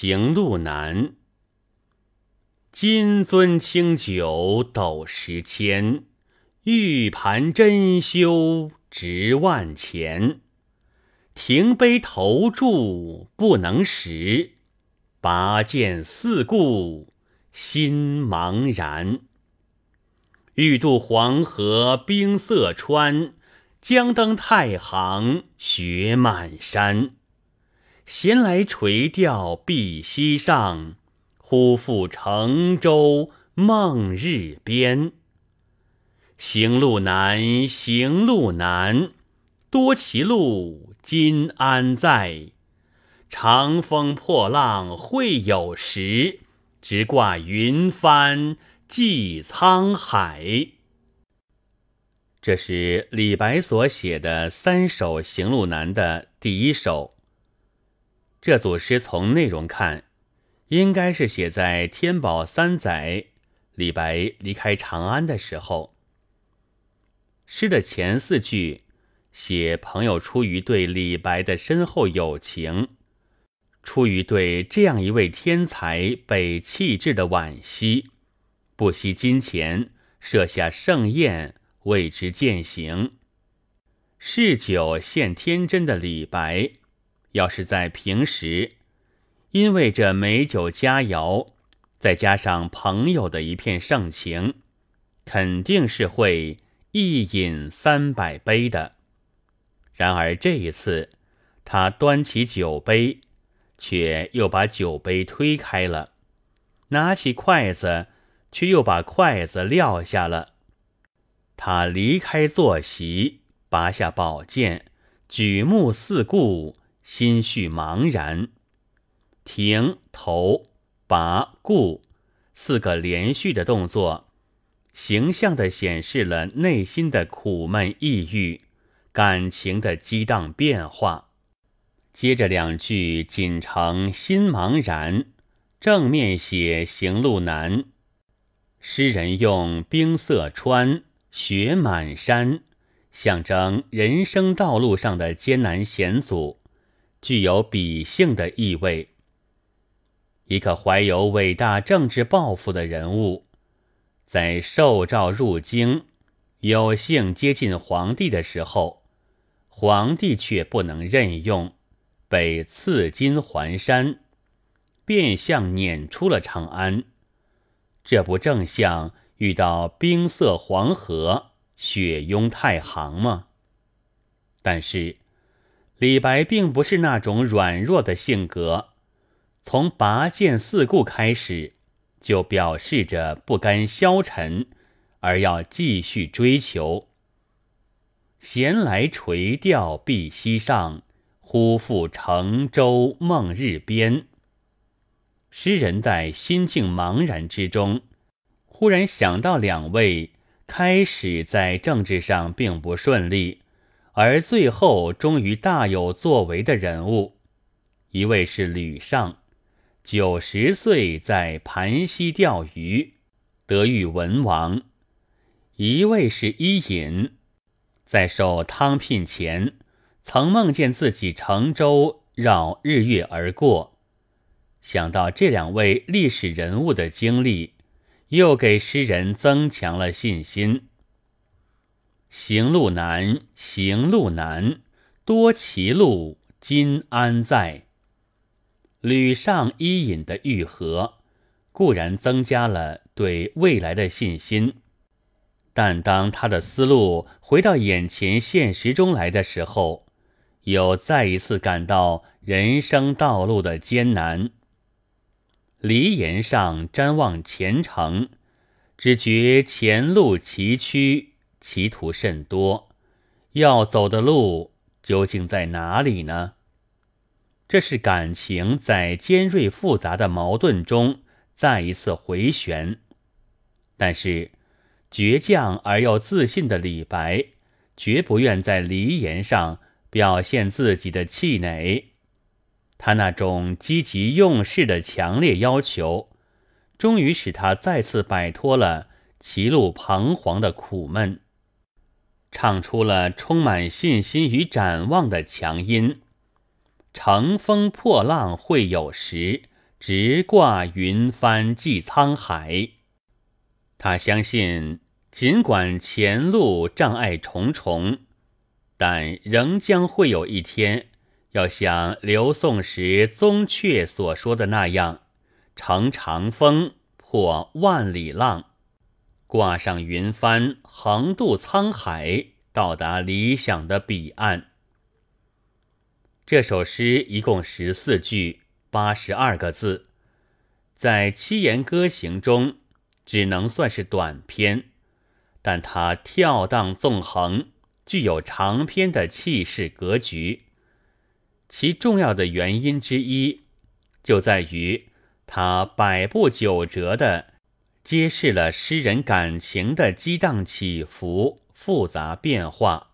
行路难。金樽清酒斗十千，玉盘珍羞值万钱。停杯投箸不能食，拔剑四顾心茫然。欲渡黄河冰塞川，将登太行雪满山。闲来垂钓碧溪上，忽复乘舟梦日边。行路难，行路难，多歧路，今安在？长风破浪会有时，直挂云帆。济沧海。这是李白所写的三首行路难的第一首。这组诗从内容看，应该是写在天宝三载，李白离开长安的时候。诗的前四句写朋友出于对李白的深厚友情，出于对这样一位天才被弃置的惋惜。不惜金钱设下盛宴为之饯行，嗜酒献天真的李白，要是在平时，因为这美酒佳肴，再加上朋友的一片盛情，肯定是会一饮三百杯的。然而这一次，他端起酒杯，却又把酒杯推开了，拿起筷子。却又把筷子撂下了。他离开坐席，拔下宝剑，举目四顾，心绪茫然。停、头、拔、顾四个连续的动作，形象地显示了内心的苦闷抑郁，感情的激荡变化。接着两句仅成心茫然，正面写行路难。诗人用冰塞川、雪满山，象征人生道路上的艰难险阻，具有比性的意味。一个怀有伟大政治抱负的人物，在受诏入京，有幸接近皇帝的时候，皇帝却不能任用，被赐金还山，变相撵出了长安。这不正像遇到冰塞黄河、雪拥太行吗？但是李白并不是那种软弱的性格，从拔剑四顾开始，就表示着不甘消沉，而要继续追求。闲来垂钓碧溪上，忽复乘舟梦日边。诗人在心境茫然之中，忽然想到两位开始在政治上并不顺利，而最后终于大有作为的人物。一位是吕尚，九十岁在盘溪钓鱼，得遇文王；一位是伊尹，在受汤聘前，曾梦见自己乘舟绕日月而过。想到这两位历史人物的经历，又给诗人增强了信心。行路难，行路难，多歧路，今安在？吕尚、伊尹的愈合，固然增加了对未来的信心，但当他的思路回到眼前现实中来的时候，又再一次感到人生道路的艰难。离岩上瞻望前程，只觉前路崎岖，歧途甚多。要走的路究竟在哪里呢？这是感情在尖锐复杂的矛盾中再一次回旋。但是，倔强而又自信的李白，绝不愿在离岩上表现自己的气馁。他那种积极用事的强烈要求，终于使他再次摆脱了歧路彷徨的苦闷，唱出了充满信心与展望的强音：“乘风破浪会有时，直挂云帆济沧海。他相信，尽管前路障碍重重，但仍将会有一天，要像刘宋时宗悫所说的那样，乘长风破万里浪，挂上云帆，横渡沧海，到达理想的彼岸。这首诗一共十四句，八十二个字，在七言歌行中。只能算是短篇，但它跳荡纵横，具有长篇的气势格局。其重要的原因之一，就在于它百步九折的揭示了诗人感情的激荡起伏、复杂变化。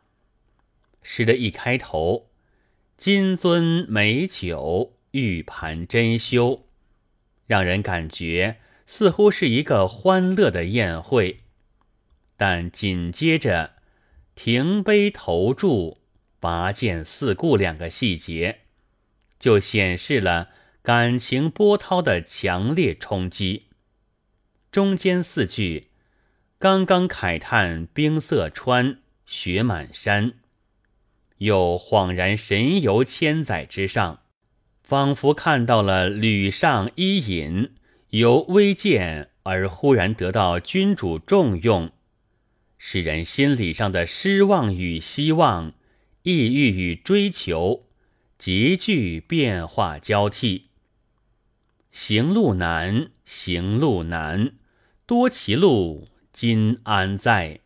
诗的一开头，“金樽美酒，玉盘珍羞”，让人感觉。似乎是一个欢乐的宴会，但紧接着“停杯投箸，拔剑四顾”两个细节，就显示了感情波涛的强烈冲击。中间四句刚刚慨叹冰塞川，雪满山，又恍然神游千载之上，仿佛看到了吕尚伊尹。由微贱而忽然得到君主重用，使人心理上的失望与希望、抑郁与追求，急剧变化交替。行路难，行路难，多歧路，今安在？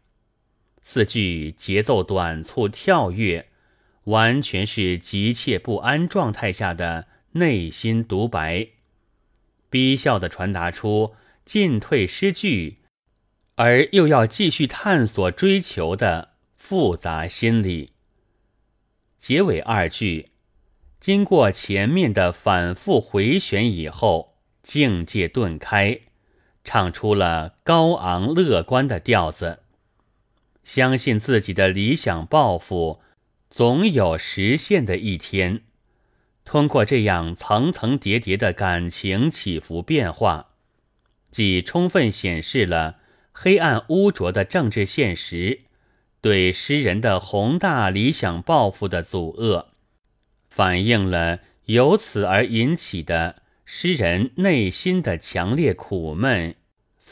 四句节奏短促跳跃，完全是急切不安状态下的内心独白。逼笑的传达出进退失据，而又要继续探索追求的复杂心理。结尾二句，经过前面的反复回旋以后，境界顿开，唱出了高昂乐观的调子，相信自己的理想抱负总有实现的一天。通过这样层层叠叠的感情起伏变化，既充分显示了黑暗污浊的政治现实对诗人的宏大理想抱负的阻遏，反映了由此而引起的诗人内心的强烈苦闷、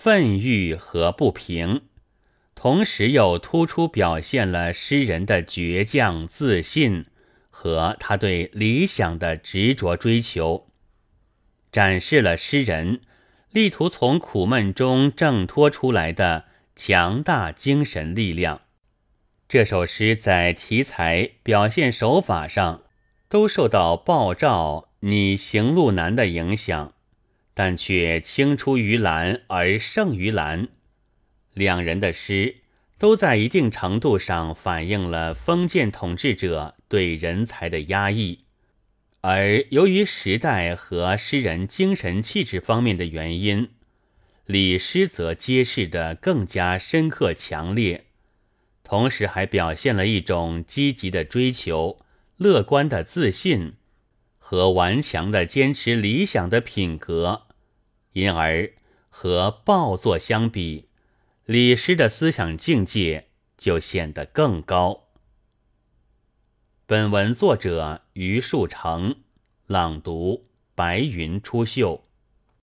愤郁和不平，同时又突出表现了诗人的倔强自信。和他对理想的执着追求，展示了诗人力图从苦闷中挣脱出来的强大精神力量。这首诗在题材、表现手法上都受到鲍照“你行路难”的影响，但却青出于蓝而胜于蓝。两人的诗。都在一定程度上反映了封建统治者对人才的压抑，而由于时代和诗人精神气质方面的原因，李诗则揭示的更加深刻强烈，同时还表现了一种积极的追求、乐观的自信和顽强的坚持理想的品格，因而和暴作相比。李师的思想境界就显得更高。本文作者于树成，朗读：白云出岫。